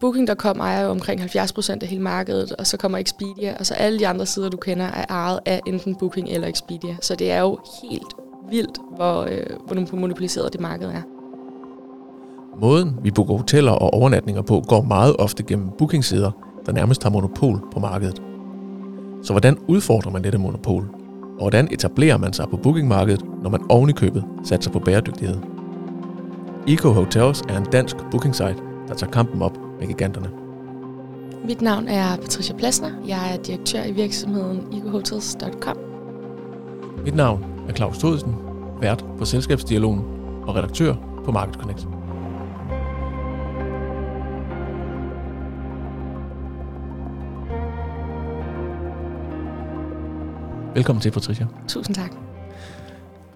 Booking.com ejer jo omkring 70% af hele markedet, og så kommer Expedia, og så alle de andre sider, du kender, er ejet af enten Booking eller Expedia. Så det er jo helt vildt, hvor, øh, hvor monopoliseret det marked er. Måden, vi booker hoteller og overnatninger på, går meget ofte gennem bookingsider, der nærmest har monopol på markedet. Så hvordan udfordrer man dette monopol? Og hvordan etablerer man sig på bookingmarkedet, når man ovenikøbet købet satser på bæredygtighed? Eco Hotels er en dansk bookingsite, der tager kampen op med giganterne. Mit navn er Patricia Plasner. Jeg er direktør i virksomheden ecohotels.com. Mit navn er Claus Thodesen, vært på Selskabsdialogen og redaktør på Market Connect. Velkommen til, Patricia. Tusind tak.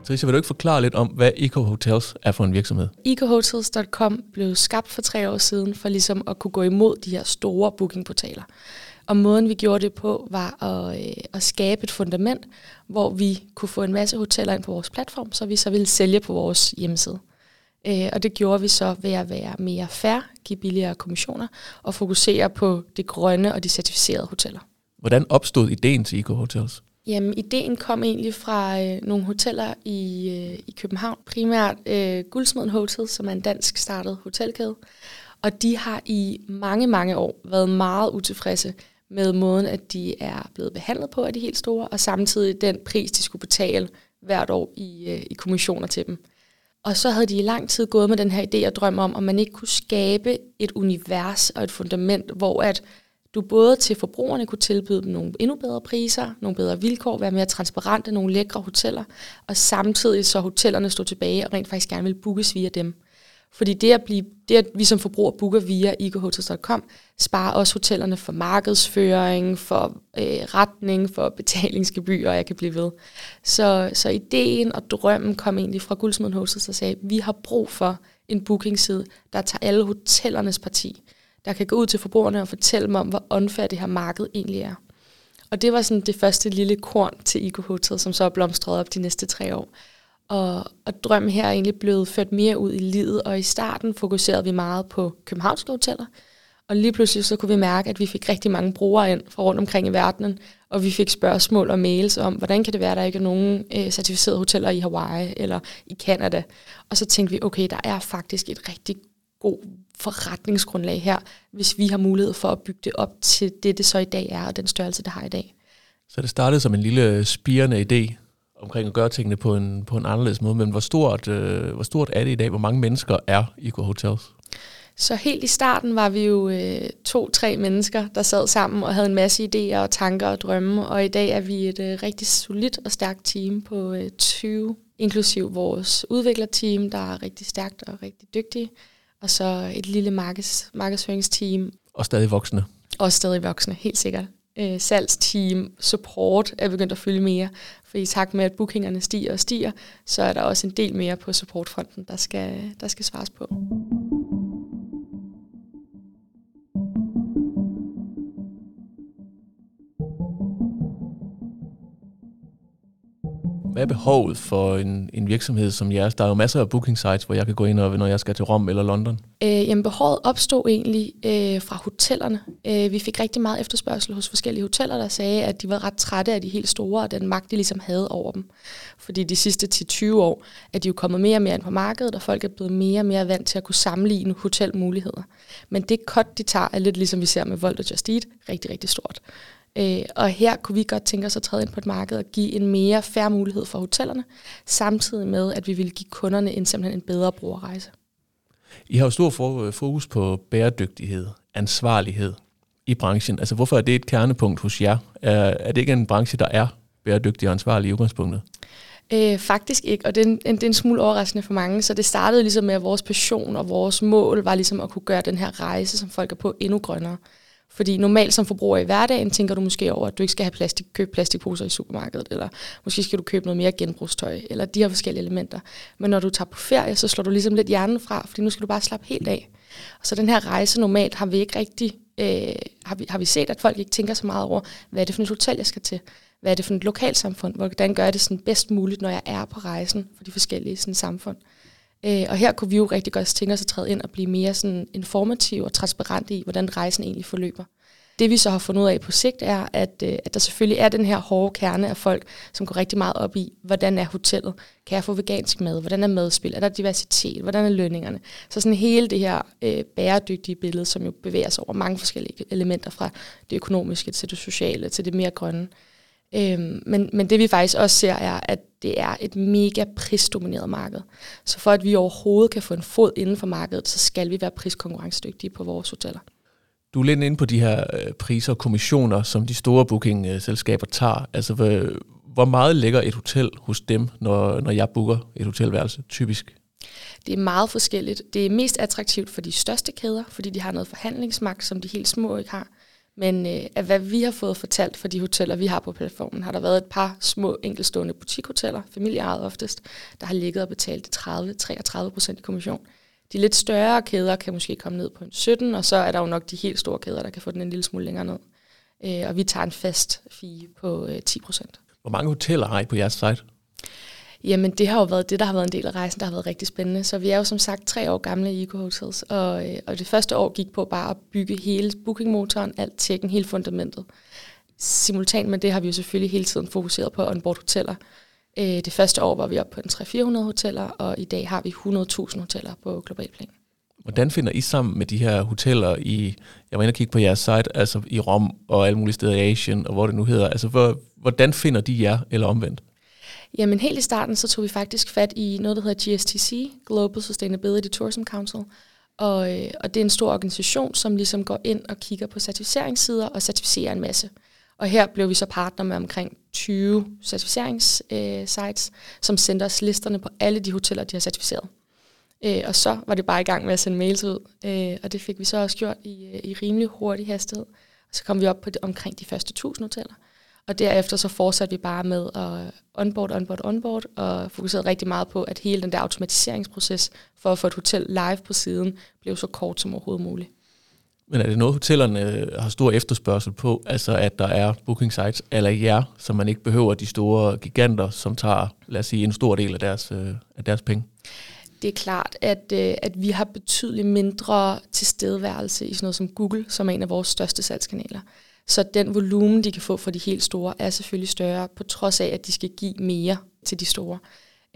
Patricia, vil du ikke forklare lidt om, hvad Eco Hotels er for en virksomhed? EcoHotels.com blev skabt for tre år siden for ligesom at kunne gå imod de her store bookingportaler. Og måden vi gjorde det på var at, øh, at skabe et fundament, hvor vi kunne få en masse hoteller ind på vores platform, så vi så ville sælge på vores hjemmeside. Øh, og det gjorde vi så ved at være mere fair, give billigere kommissioner og fokusere på det grønne og de certificerede hoteller. Hvordan opstod ideen til Eco Hotels? Jamen, ideen kom egentlig fra øh, nogle hoteller i, øh, i København. Primært øh, Guldsmeden Hotel, som er en dansk startet hotelkæde. Og de har i mange, mange år været meget utilfredse med måden, at de er blevet behandlet på af de helt store, og samtidig den pris, de skulle betale hvert år i, øh, i kommissioner til dem. Og så havde de i lang tid gået med den her idé og drøm om, om man ikke kunne skabe et univers og et fundament, hvor at du både til forbrugerne kunne tilbyde dem nogle endnu bedre priser, nogle bedre vilkår, være mere transparente, nogle lækre hoteller, og samtidig så hotellerne stod tilbage og rent faktisk gerne vil bookes via dem. Fordi det at, blive, det at vi som forbruger booker via ecohotels.com, sparer også hotellerne for markedsføring, for øh, retning, for betalingsgebyr, og jeg kan blive ved. Så, så ideen og drømmen kom egentlig fra Guldsmeden Hotels, der sagde, at vi har brug for en bookingside, der tager alle hotellernes parti der kan gå ud til forbrugerne og fortælle dem om, hvor unfair det her marked egentlig er. Og det var sådan det første lille korn til Eco Hotel, som så er blomstret op de næste tre år. Og, og drømmen her er egentlig blevet ført mere ud i livet, og i starten fokuserede vi meget på københavnske hoteller, og lige pludselig så kunne vi mærke, at vi fik rigtig mange brugere ind fra rundt omkring i verdenen, og vi fik spørgsmål og mails om, hvordan kan det være, at der ikke er nogen øh, certificerede hoteller i Hawaii eller i Canada. Og så tænkte vi, okay, der er faktisk et rigtig god forretningsgrundlag her, hvis vi har mulighed for at bygge det op til det, det så i dag er, og den størrelse, det har i dag. Så det startede som en lille spirende idé omkring at gøre tingene på en, på en anderledes måde, men hvor stort, øh, hvor stort er det i dag? Hvor mange mennesker er Eco Hotels? Så helt i starten var vi jo øh, to-tre mennesker, der sad sammen og havde en masse idéer og tanker og drømme, og i dag er vi et øh, rigtig solidt og stærkt team på øh, 20, inklusiv vores udviklerteam, der er rigtig stærkt og rigtig dygtige og så et lille markeds, markedsføringsteam. Og stadig voksne. Og stadig voksne, helt sikkert. Øh, salgsteam, support er begyndt at fylde mere, for i takt med, at bookingerne stiger og stiger, så er der også en del mere på supportfronten, der skal, der skal svares på. Hvad er behovet for en, en virksomhed som jeres? Der er jo masser af booking sites, hvor jeg kan gå ind, og, når jeg skal til Rom eller London. Øh, jamen, behovet opstod egentlig øh, fra hotellerne. Øh, vi fik rigtig meget efterspørgsel hos forskellige hoteller, der sagde, at de var ret trætte af de helt store, og den magt, de ligesom havde over dem. Fordi de sidste 10-20 år er de jo kommet mere og mere ind på markedet, og folk er blevet mere og mere vant til at kunne sammenligne hotelmuligheder. Men det cut, de tager, er lidt ligesom vi ser med Volt og Just Eat, rigtig, rigtig stort. Øh, og her kunne vi godt tænke os at træde ind på et marked og give en mere færre mulighed for hotellerne, samtidig med, at vi ville give kunderne en, simpelthen en bedre brugerrejse. I har jo stor fokus på bæredygtighed, ansvarlighed i branchen. Altså hvorfor er det et kernepunkt hos jer? Er, er det ikke en branche, der er bæredygtig og ansvarlig i udgangspunktet? Øh, faktisk ikke, og det er, en, det er en smule overraskende for mange. Så det startede ligesom med, at vores passion og vores mål var ligesom at kunne gøre den her rejse, som folk er på, endnu grønnere. Fordi normalt som forbruger i hverdagen tænker du måske over, at du ikke skal have plastik, købe plastikposer i supermarkedet, eller måske skal du købe noget mere genbrugstøj, eller de her forskellige elementer. Men når du tager på ferie, så slår du ligesom lidt hjernen fra, fordi nu skal du bare slappe helt af. Og så den her rejse normalt har vi ikke rigtig, øh, har, vi, har vi set, at folk ikke tænker så meget over, hvad er det for et hotel, jeg skal til? Hvad er det for et lokalsamfund? Hvordan gør jeg det sådan bedst muligt, når jeg er på rejsen for de forskellige sådan, samfund? Øh, og her kunne vi jo rigtig godt tænke os at træde ind og blive mere sådan informativ og transparent i, hvordan rejsen egentlig forløber. Det vi så har fundet ud af på sigt er, at, øh, at der selvfølgelig er den her hårde kerne af folk, som går rigtig meget op i, hvordan er hotellet? Kan jeg få vegansk mad? Hvordan er madspil? Er der diversitet? Hvordan er lønningerne? Så sådan hele det her øh, bæredygtige billede, som jo bevæger sig over mange forskellige elementer, fra det økonomiske til det sociale til det mere grønne. Øhm, men, men det vi faktisk også ser er, at det er et mega prisdomineret marked. Så for at vi overhovedet kan få en fod inden for markedet, så skal vi være priskonkurrencedygtige på vores hoteller. Du er lidt inde på de her øh, priser og kommissioner, som de store booking-selskaber tager. Altså, hvor meget ligger et hotel hos dem, når, når jeg booker et hotelværelse, typisk? Det er meget forskelligt. Det er mest attraktivt for de største kæder, fordi de har noget forhandlingsmagt, som de helt små ikke har. Men øh, af hvad vi har fået fortalt for de hoteller, vi har på platformen, har der været et par små enkelstående butikhoteller, familieejet oftest, der har ligget og betalt 30-33 procent i kommission. De lidt større kæder kan måske komme ned på en 17, og så er der jo nok de helt store kæder, der kan få den en lille smule længere ned. Øh, og vi tager en fast fee på øh, 10 procent. Hvor mange hoteller har I på jeres site? Jamen, det har jo været det, der har været en del af rejsen, der har været rigtig spændende. Så vi er jo som sagt tre år gamle i Eco Hotels, og, øh, og det første år gik på bare at bygge hele bookingmotoren, alt tjekken, hele fundamentet. Simultant med det har vi jo selvfølgelig hele tiden fokuseret på onboard hoteller. Øh, det første år var vi oppe på en 300-400 hoteller, og i dag har vi 100.000 hoteller på global plan. Hvordan finder I sammen med de her hoteller i, jeg var inde og kigge på jeres site, altså i Rom og alle mulige steder i Asien, og hvor det nu hedder. Altså, hvor, hvordan finder de jer, eller omvendt? Jamen helt i starten, så tog vi faktisk fat i noget, der hedder GSTC, Global Sustainability Tourism Council. Og, øh, og det er en stor organisation, som ligesom går ind og kigger på certificeringssider og certificerer en masse. Og her blev vi så partner med omkring 20 certificeringssites, øh, som sendte os listerne på alle de hoteller, de har certificeret. Øh, og så var det bare i gang med at sende mails ud, øh, og det fik vi så også gjort i, øh, i rimelig hurtig hastighed. Og så kom vi op på det, omkring de første 1000 hoteller. Og derefter så fortsatte vi bare med at onboard, onboard, onboard, og fokuserede rigtig meget på, at hele den der automatiseringsproces for at få et hotel live på siden, blev så kort som overhovedet muligt. Men er det noget, hotellerne har stor efterspørgsel på, altså at der er booking sites eller jer, så man ikke behøver de store giganter, som tager, lad os sige, en stor del af deres, øh, af deres penge? Det er klart, at, øh, at vi har betydeligt mindre tilstedeværelse i sådan noget som Google, som er en af vores største salgskanaler. Så den volumen, de kan få for de helt store, er selvfølgelig større, på trods af, at de skal give mere til de store.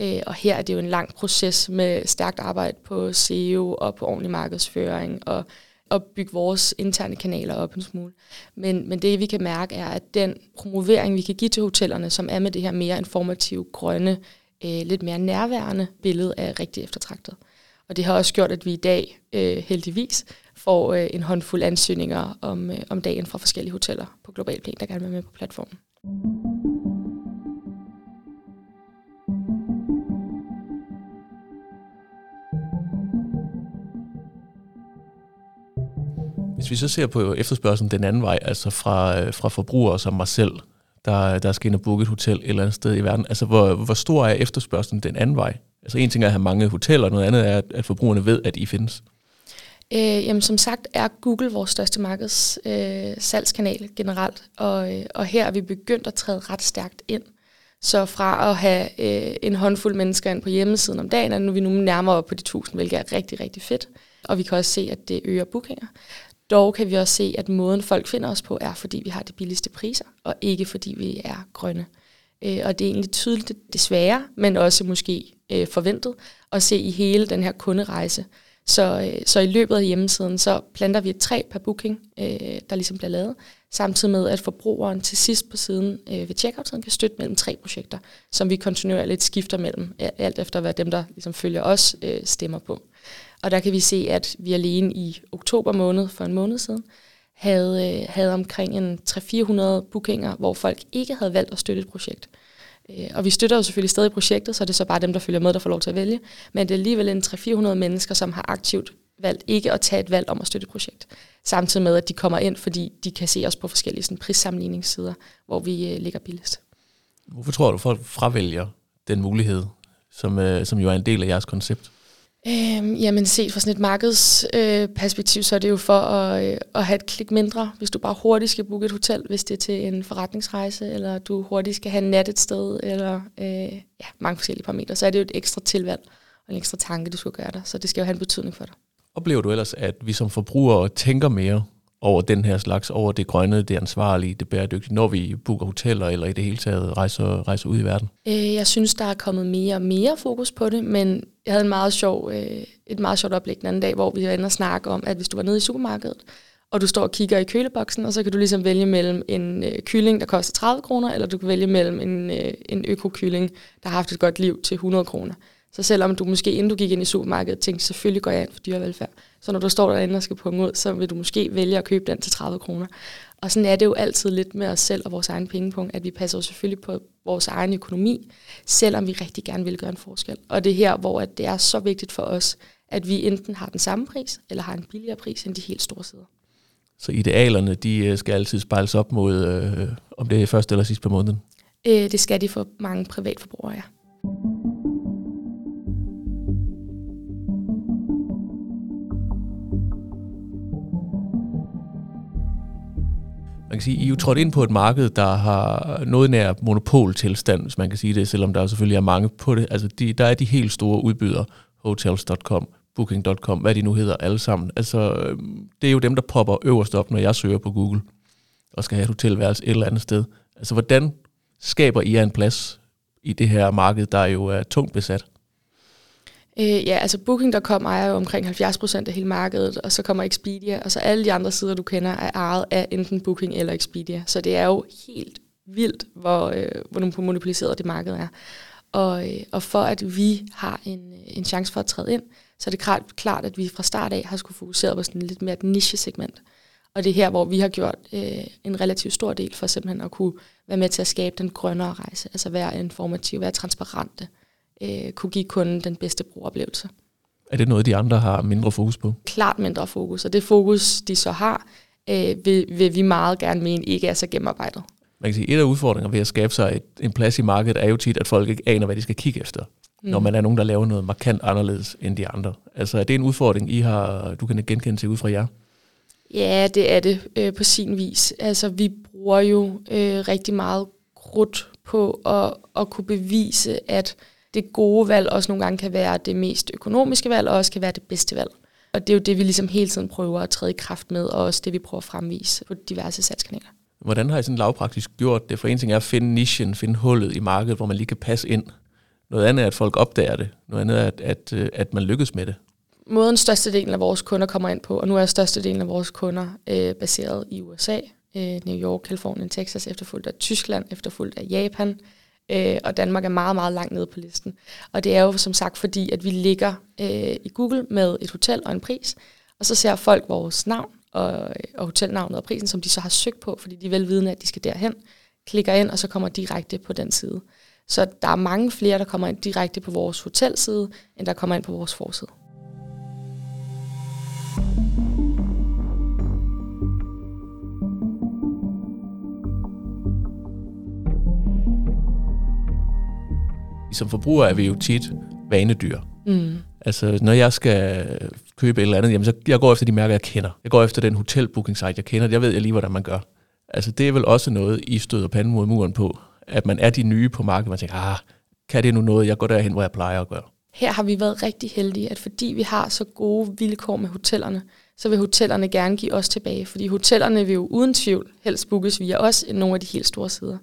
Øh, og her er det jo en lang proces med stærkt arbejde på SEO og på ordentlig markedsføring og at bygge vores interne kanaler op en smule. Men, men det vi kan mærke er, at den promovering, vi kan give til hotellerne, som er med det her mere informative, grønne, øh, lidt mere nærværende billede, er rigtig eftertragtet. Og det har også gjort, at vi i dag øh, heldigvis får øh, en håndfuld ansøgninger om, øh, om dagen fra forskellige hoteller på global plan, der gerne vil med på platformen. Hvis vi så ser på efterspørgselen den anden vej, altså fra, øh, fra forbrugere som mig selv, der, der skal ind og booke et hotel et eller andet sted i verden, altså hvor, hvor stor er efterspørgselen den anden vej? Altså en ting er at have mange hoteller, noget andet er, at forbrugerne ved, at I findes. Øh, jamen som sagt er Google vores største markeds øh, salgskanal generelt, og, øh, og her er vi begyndt at træde ret stærkt ind. Så fra at have øh, en håndfuld mennesker ind på hjemmesiden om dagen, er nu vi nu nærmere op på de tusind, hvilket er rigtig, rigtig fedt. Og vi kan også se, at det øger bookinger. Dog kan vi også se, at måden folk finder os på, er fordi vi har de billigste priser, og ikke fordi vi er grønne. Øh, og det er egentlig tydeligt, desværre, men også måske øh, forventet, at se i hele den her kunderejse. Så, øh, så i løbet af hjemmesiden, så planter vi et træ per booking, øh, der ligesom bliver lavet, samtidig med, at forbrugeren til sidst på siden øh, ved checkout-tiden kan støtte mellem tre projekter, som vi kontinuerligt skifter mellem, alt efter hvad dem, der ligesom følger os, øh, stemmer på. Og der kan vi se, at vi alene i oktober måned for en måned siden havde, øh, havde omkring en 300-400 bookinger, hvor folk ikke havde valgt at støtte et projekt. Øh, Øh, og vi støtter jo selvfølgelig stadig projektet, så det er så bare dem, der følger med, der får lov til at vælge. Men det er alligevel en 300-400 mennesker, som har aktivt valgt ikke at tage et valg om at støtte et projekt. Samtidig med, at de kommer ind, fordi de kan se os på forskellige sådan, prissammenligningssider, hvor vi øh, ligger billigst. Hvorfor tror du, folk fravælger den mulighed, som, øh, som jo er en del af jeres koncept? Øhm, jamen set fra sådan et markedsperspektiv, øh, så er det jo for at, øh, at have et klik mindre, hvis du bare hurtigt skal booke et hotel, hvis det er til en forretningsrejse, eller du hurtigt skal have en nat et sted, eller øh, ja, mange forskellige parametre, så er det jo et ekstra tilvalg. og en ekstra tanke, du skal gøre dig. Så det skal jo have en betydning for dig. Oplever du ellers, at vi som forbrugere tænker mere over den her slags, over det grønne, det ansvarlige, det bæredygtige, når vi booker hoteller eller i det hele taget rejser, rejser ud i verden? Øh, jeg synes, der er kommet mere og mere fokus på det, men jeg havde en meget sjov, øh, et meget sjovt oplæg den anden dag, hvor vi var inde og snakke om, at hvis du var nede i supermarkedet, og du står og kigger i køleboksen, og så kan du ligesom vælge mellem en øh, kylling, der koster 30 kroner, eller du kan vælge mellem en, øh, en økokylling, der har haft et godt liv til 100 kroner. Så selvom du måske, inden du gik ind i supermarkedet, tænkte, selvfølgelig går jeg ind for dyrevelfærd, så når du står derinde og skal punge ud, så vil du måske vælge at købe den til 30 kroner. Og sådan er det jo altid lidt med os selv og vores egen pengepunkt, at vi passer jo selvfølgelig på vores egen økonomi, selvom vi rigtig gerne vil gøre en forskel. Og det er her, hvor det er så vigtigt for os, at vi enten har den samme pris, eller har en billigere pris end de helt store sider. Så idealerne, de øh, skal altid spejles op mod, øh, om det er først eller sidst på måneden? Øh, det skal de for mange privatforbrugere, ja. Man kan sige, I er jo trådt ind på et marked, der har noget nær monopoltilstand, hvis man kan sige det, selvom der selvfølgelig er mange på det. Altså, de, der er de helt store udbydere, hotels.com, booking.com, hvad de nu hedder alle sammen. Altså, øhm, det er jo dem, der popper øverst op, når jeg søger på Google og skal have et hotelværelse et eller andet sted. Altså, hvordan skaber I en plads i det her marked, der jo er tungt besat? Øh, ja, altså Booking.com ejer jo omkring 70 procent af hele markedet, og så kommer Expedia, og så alle de andre sider, du kender, er ejet af enten Booking eller Expedia. Så det er jo helt vildt, hvor, øh, hvor monopoliseret det marked er. Og, øh, og for at vi har en, øh, en chance for at træde ind, så er det klart, klart, at vi fra start af har skulle fokusere på sådan lidt mere et niche-segment. Og det er her, hvor vi har gjort øh, en relativt stor del for simpelthen at kunne være med til at skabe den grønnere rejse, altså være informativ, være transparente, øh, kunne give kunden den bedste brugeroplevelse. Er det noget, de andre har mindre fokus på? Klart mindre fokus, og det fokus, de så har, øh, vil, vil vi meget gerne mene ikke er så gennemarbejdet. Man kan sige, et af udfordringerne ved at skabe sig et, en plads i markedet er jo tit, at folk ikke aner, hvad de skal kigge efter, mm. når man er nogen, der laver noget markant anderledes end de andre. Altså er det en udfordring, I har, du kan genkende til ud fra jer? Ja, det er det øh, på sin vis. Altså vi bruger jo øh, rigtig meget krudt på at, at kunne bevise, at det gode valg også nogle gange kan være det mest økonomiske valg, og også kan være det bedste valg. Og det er jo det, vi ligesom hele tiden prøver at træde i kraft med, og også det, vi prøver at fremvise på diverse salgskanaler. Hvordan har I sådan lavpraktisk gjort det? For en ting er at finde nichen, finde hullet i markedet, hvor man lige kan passe ind. Noget andet er, at folk opdager det. Noget andet er, at, at, øh, at man lykkes med det. Måden størstedelen af vores kunder kommer ind på, og nu er størstedelen af vores kunder øh, baseret i USA, øh, New York, Kalifornien, Texas, efterfulgt af Tyskland, efterfulgt af Japan, øh, og Danmark er meget, meget langt nede på listen. Og det er jo som sagt fordi, at vi ligger øh, i Google med et hotel og en pris, og så ser folk vores navn og, og hotelnavnet og prisen, som de så har søgt på, fordi de er velvidende, at de skal derhen, klikker ind, og så kommer direkte på den side. Så der er mange flere, der kommer ind direkte på vores hotelside, end der kommer ind på vores forside. Som forbruger er vi jo tit vanedyr. Mm. Altså, når jeg skal købe et eller andet, jamen, så jeg går efter de mærker, jeg kender. Jeg går efter den hotelbooking-site, jeg kender. Jeg ved jeg lige, hvordan man gør. Altså, det er vel også noget, I støder panden mod muren på. At man er de nye på markedet, man tænker, ah, kan det nu noget, jeg går derhen, hvor jeg plejer at gøre. Her har vi været rigtig heldige, at fordi vi har så gode vilkår med hotellerne, så vil hotellerne gerne give os tilbage. Fordi hotellerne vil jo uden tvivl helst bookes via os end nogle af de helt store sider.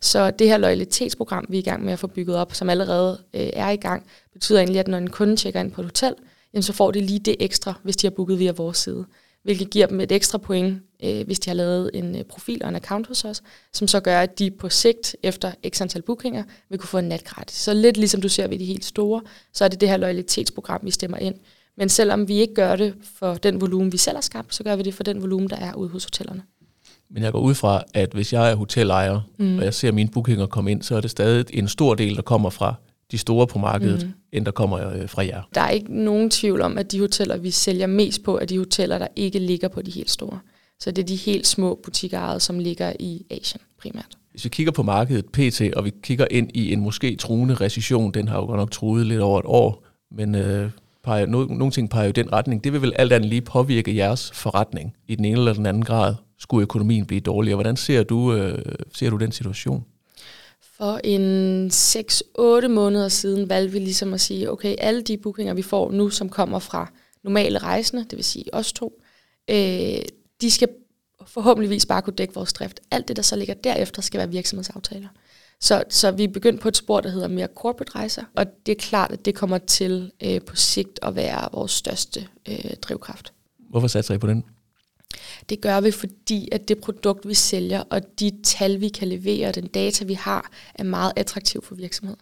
Så det her loyalitetsprogram, vi er i gang med at få bygget op, som allerede øh, er i gang, betyder egentlig, at når en kunde tjekker ind på et hotel, jamen, så får de lige det ekstra, hvis de har booket via vores side. Hvilket giver dem et ekstra point, øh, hvis de har lavet en øh, profil og en account hos os, som så gør, at de på sigt, efter x antal bookinger, vil kunne få en nat gratis. Så lidt ligesom du ser ved de helt store, så er det det her loyalitetsprogram, vi stemmer ind. Men selvom vi ikke gør det for den volumen, vi selv har skabt, så gør vi det for den volumen, der er ude hos hotellerne. Men jeg går ud fra, at hvis jeg er hotelejer, mm. og jeg ser mine bookinger komme ind, så er det stadig en stor del, der kommer fra de store på markedet, mm. end der kommer øh, fra jer. Der er ikke nogen tvivl om, at de hoteller, vi sælger mest på, er de hoteller, der ikke ligger på de helt store. Så det er de helt små butikker, som ligger i Asien primært. Hvis vi kigger på markedet PT, og vi kigger ind i en måske truende recession, den har jo godt nok truet lidt over et år, men øh, peger, no, nogle ting peger jo i den retning. Det vil vel alt andet lige påvirke jeres forretning i den ene eller den anden grad skulle økonomien blive dårligere. Hvordan ser du, øh, ser du den situation? For en 6-8 måneder siden valgte vi ligesom at sige, okay, alle de bookinger, vi får nu, som kommer fra normale rejsende, det vil sige os to, øh, de skal forhåbentligvis bare kunne dække vores drift. Alt det, der så ligger derefter, skal være virksomhedsaftaler. Så, så vi er begyndt på et spor, der hedder mere corporate rejser, og det er klart, at det kommer til øh, på sigt at være vores største øh, drivkraft. Hvorfor satser I på den? Det gør vi, fordi at det produkt, vi sælger, og de tal, vi kan levere, og den data, vi har, er meget attraktiv for virksomheder.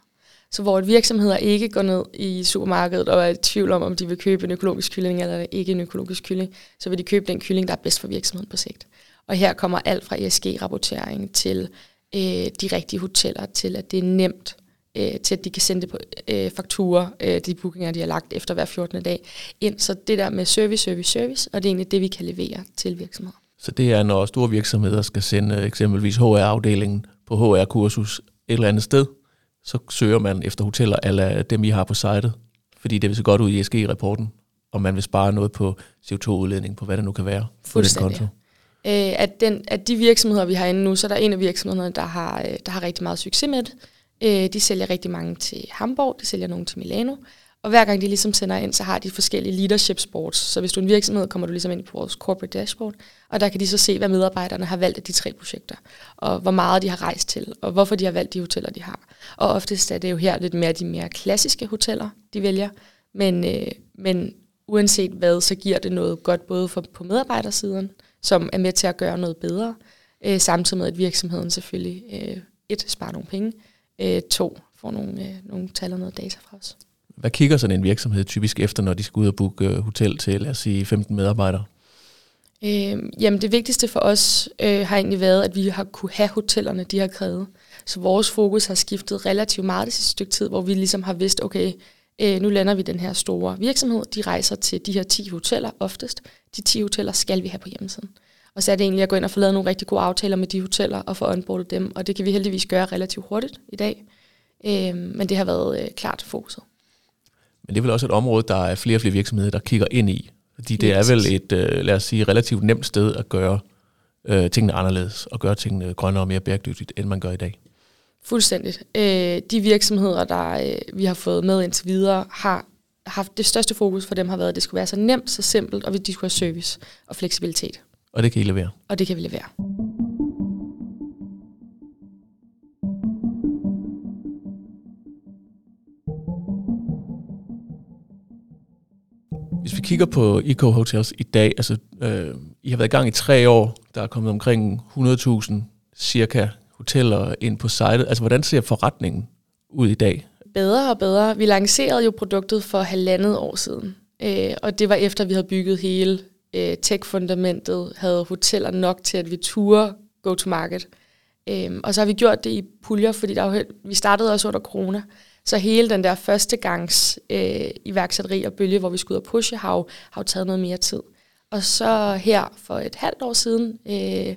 Så hvor virksomheder ikke går ned i supermarkedet og er i tvivl om, om de vil købe en økologisk kylling eller ikke en økologisk kylling, så vil de købe den kylling, der er bedst for virksomheden på sigt. Og her kommer alt fra ESG-rapportering til øh, de rigtige hoteller, til at det er nemt, øh, til at de kan sende det på øh, fakturer, øh, de bookinger, de har lagt efter hver 14. dag, ind. Så det der med service, service, service, og det er egentlig det, vi kan levere til virksomheder. Så det er, når store virksomheder skal sende eksempelvis HR-afdelingen på HR-kursus et eller andet sted, så søger man efter hoteller alle dem, I har på sitet, fordi det vil se godt ud i ESG-rapporten, og man vil spare noget på CO2-udledning, på hvad det nu kan være på den konto. Øh, at, den, at de virksomheder, vi har inde nu, så er der en af virksomhederne, der har, øh, der har rigtig meget succes med det. Øh, de sælger rigtig mange til Hamburg, de sælger nogle til Milano, og hver gang de ligesom sender ind, så har de forskellige leadership sports. Så hvis du er en virksomhed, kommer du ligesom ind på vores corporate dashboard, og der kan de så se, hvad medarbejderne har valgt af de tre projekter, og hvor meget de har rejst til, og hvorfor de har valgt de hoteller, de har. Og oftest er det jo her lidt mere de mere klassiske hoteller, de vælger, men, øh, men uanset hvad, så giver det noget godt både for, på medarbejdersiden, som er med til at gøre noget bedre, øh, samtidig med, at virksomheden selvfølgelig øh, et, sparer nogle penge, øh, to, får nogle, øh, nogle tal og noget data fra os. Hvad kigger sådan en virksomhed typisk efter, når de skal ud og booke øh, hotel til, lad os sige, 15 medarbejdere? Øh, jamen det vigtigste for os øh, har egentlig været, at vi har kunne have hotellerne, de har krævet. Så vores fokus har skiftet relativt meget det sidste stykke tid, hvor vi ligesom har vidst, okay, øh, nu lander vi den her store virksomhed, de rejser til de her 10 hoteller oftest. De 10 hoteller skal vi have på hjemmesiden. Og så er det egentlig at gå ind og få lavet nogle rigtig gode aftaler med de hoteller og få onboardet dem, og det kan vi heldigvis gøre relativt hurtigt i dag. Øh, men det har været øh, klart fokuset. Men det er vel også et område, der er flere og flere virksomheder, der kigger ind i. Fordi det er vel et, øh, lad os sige, relativt nemt sted at gøre øh, tingene anderledes, og gøre tingene grønnere og mere bæredygtigt, end man gør i dag. Fuldstændigt. Øh, de virksomheder, der øh, vi har fået med indtil videre, har haft det største fokus for dem har været, at det skulle være så nemt, så simpelt, og de skulle have service og fleksibilitet. Og det kan I levere? Og det kan vi levere. Hvis vi kigger på Eco Hotels i dag, altså øh, I har været i gang i tre år, der er kommet omkring 100.000 cirka hoteller ind på sitet. Altså hvordan ser forretningen ud i dag? Bedre og bedre. Vi lancerede jo produktet for halvandet år siden, øh, og det var efter, vi havde bygget hele øh, tech-fundamentet, havde hoteller nok til, at vi turde go to market. Øhm, og så har vi gjort det i puljer, fordi der var, vi startede også under corona, så hele den der første gangs øh, iværksætteri og bølge, hvor vi skulle ud og pushe, har jo, har jo taget noget mere tid. Og så her for et halvt år siden øh,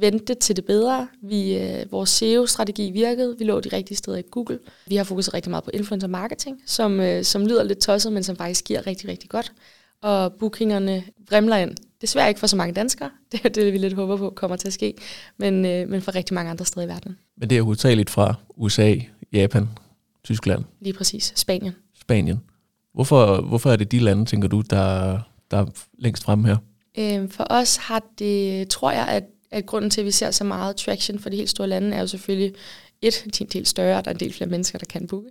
vendte til det bedre. Vi, øh, vores SEO-strategi virkede. Vi lå de rigtige steder i Google. Vi har fokuseret rigtig meget på influencer marketing, som, øh, som lyder lidt tosset, men som faktisk giver rigtig, rigtig godt. Og bookingerne vrimler ind. Desværre ikke for så mange danskere. Det er det, vi lidt håber på kommer til at ske. Men, øh, men for rigtig mange andre steder i verden. Men det er hovedsageligt fra USA, Japan, Tyskland. Lige præcis. Spanien. Spanien. Hvorfor, hvorfor er det de lande, tænker du, der, der er længst fremme her? Øhm, for os har det, tror jeg, at, at grunden til, at vi ser så meget traction for de helt store lande, er jo selvfølgelig et, de er en del større, der er en del flere mennesker, der kan booke,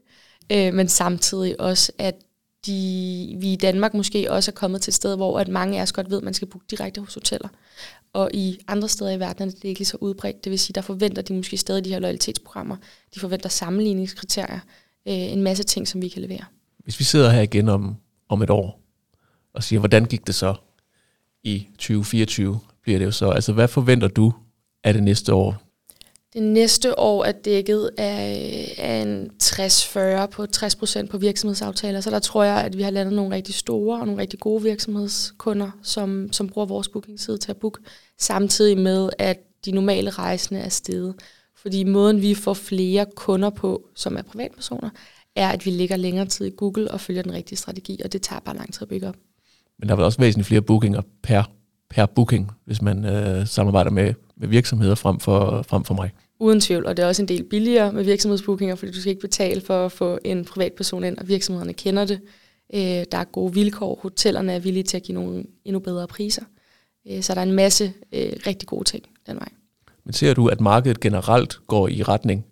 øh, men samtidig også, at de, vi i Danmark måske også er kommet til et sted, hvor at mange af os godt ved, at man skal booke direkte hos hoteller. Og i andre steder i verden er det ikke lige så udbredt. Det vil sige, der forventer de måske stadig de her loyalitetsprogrammer. De forventer sammenligningskriterier øh, en masse ting, som vi kan levere. Hvis vi sidder her igen om, om et år og siger, hvordan gik det så i 2024, bliver det jo så. Altså, hvad forventer du af det næste år? Det næste år er dækket af, af en 60-40 på 60% på virksomhedsaftaler, så der tror jeg, at vi har landet nogle rigtig store og nogle rigtig gode virksomhedskunder, som, som bruger vores bookingside til at booke, samtidig med, at de normale rejsende er steget. Fordi måden, vi får flere kunder på, som er privatpersoner, er, at vi ligger længere tid i Google og følger den rigtige strategi, og det tager bare lang tid at bygge op. Men der er vel også væsentligt flere bookinger per, per booking, hvis man øh, samarbejder med, med virksomheder frem for, frem for mig? Uden tvivl, og det er også en del billigere med virksomhedsbookinger, fordi du skal ikke betale for at få en privatperson ind, og virksomhederne kender det. Øh, der er gode vilkår, hotellerne er villige til at give nogle endnu bedre priser. Øh, så der er en masse øh, rigtig gode ting den vej. Men ser du, at markedet generelt går i retning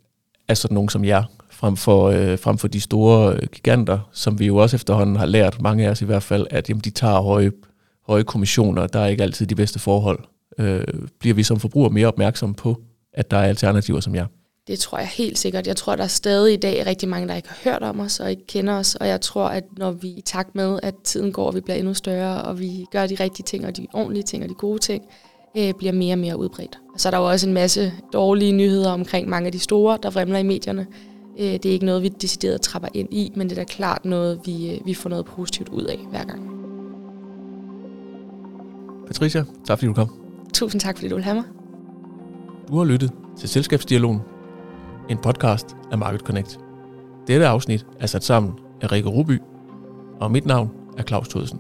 af sådan nogen som jer, frem for, øh, frem for de store øh, giganter, som vi jo også efterhånden har lært, mange af os i hvert fald, at jamen, de tager høje, høje kommissioner, der er ikke altid de bedste forhold. Øh, bliver vi som forbrugere mere opmærksomme på, at der er alternativer som jer? Det tror jeg helt sikkert. Jeg tror, der er stadig i dag rigtig mange, der ikke har hørt om os og ikke kender os. Og jeg tror, at når vi i takt med, at tiden går, og vi bliver endnu større, og vi gør de rigtige ting, og de ordentlige ting, og de gode ting, øh, bliver mere og mere udbredt. Og så er der jo også en masse dårlige nyheder omkring mange af de store, der vrimler i medierne. Øh, det er ikke noget, vi decideret trapper ind i, men det er da klart noget, vi, øh, vi får noget positivt ud af hver gang. Patricia, tak fordi du kom. Tusind tak, fordi du vil have mig. Du har lyttet til Selskabsdialogen, en podcast af Market Connect. Dette afsnit er sat sammen af Rikke Ruby, og mit navn er Claus Thudsen.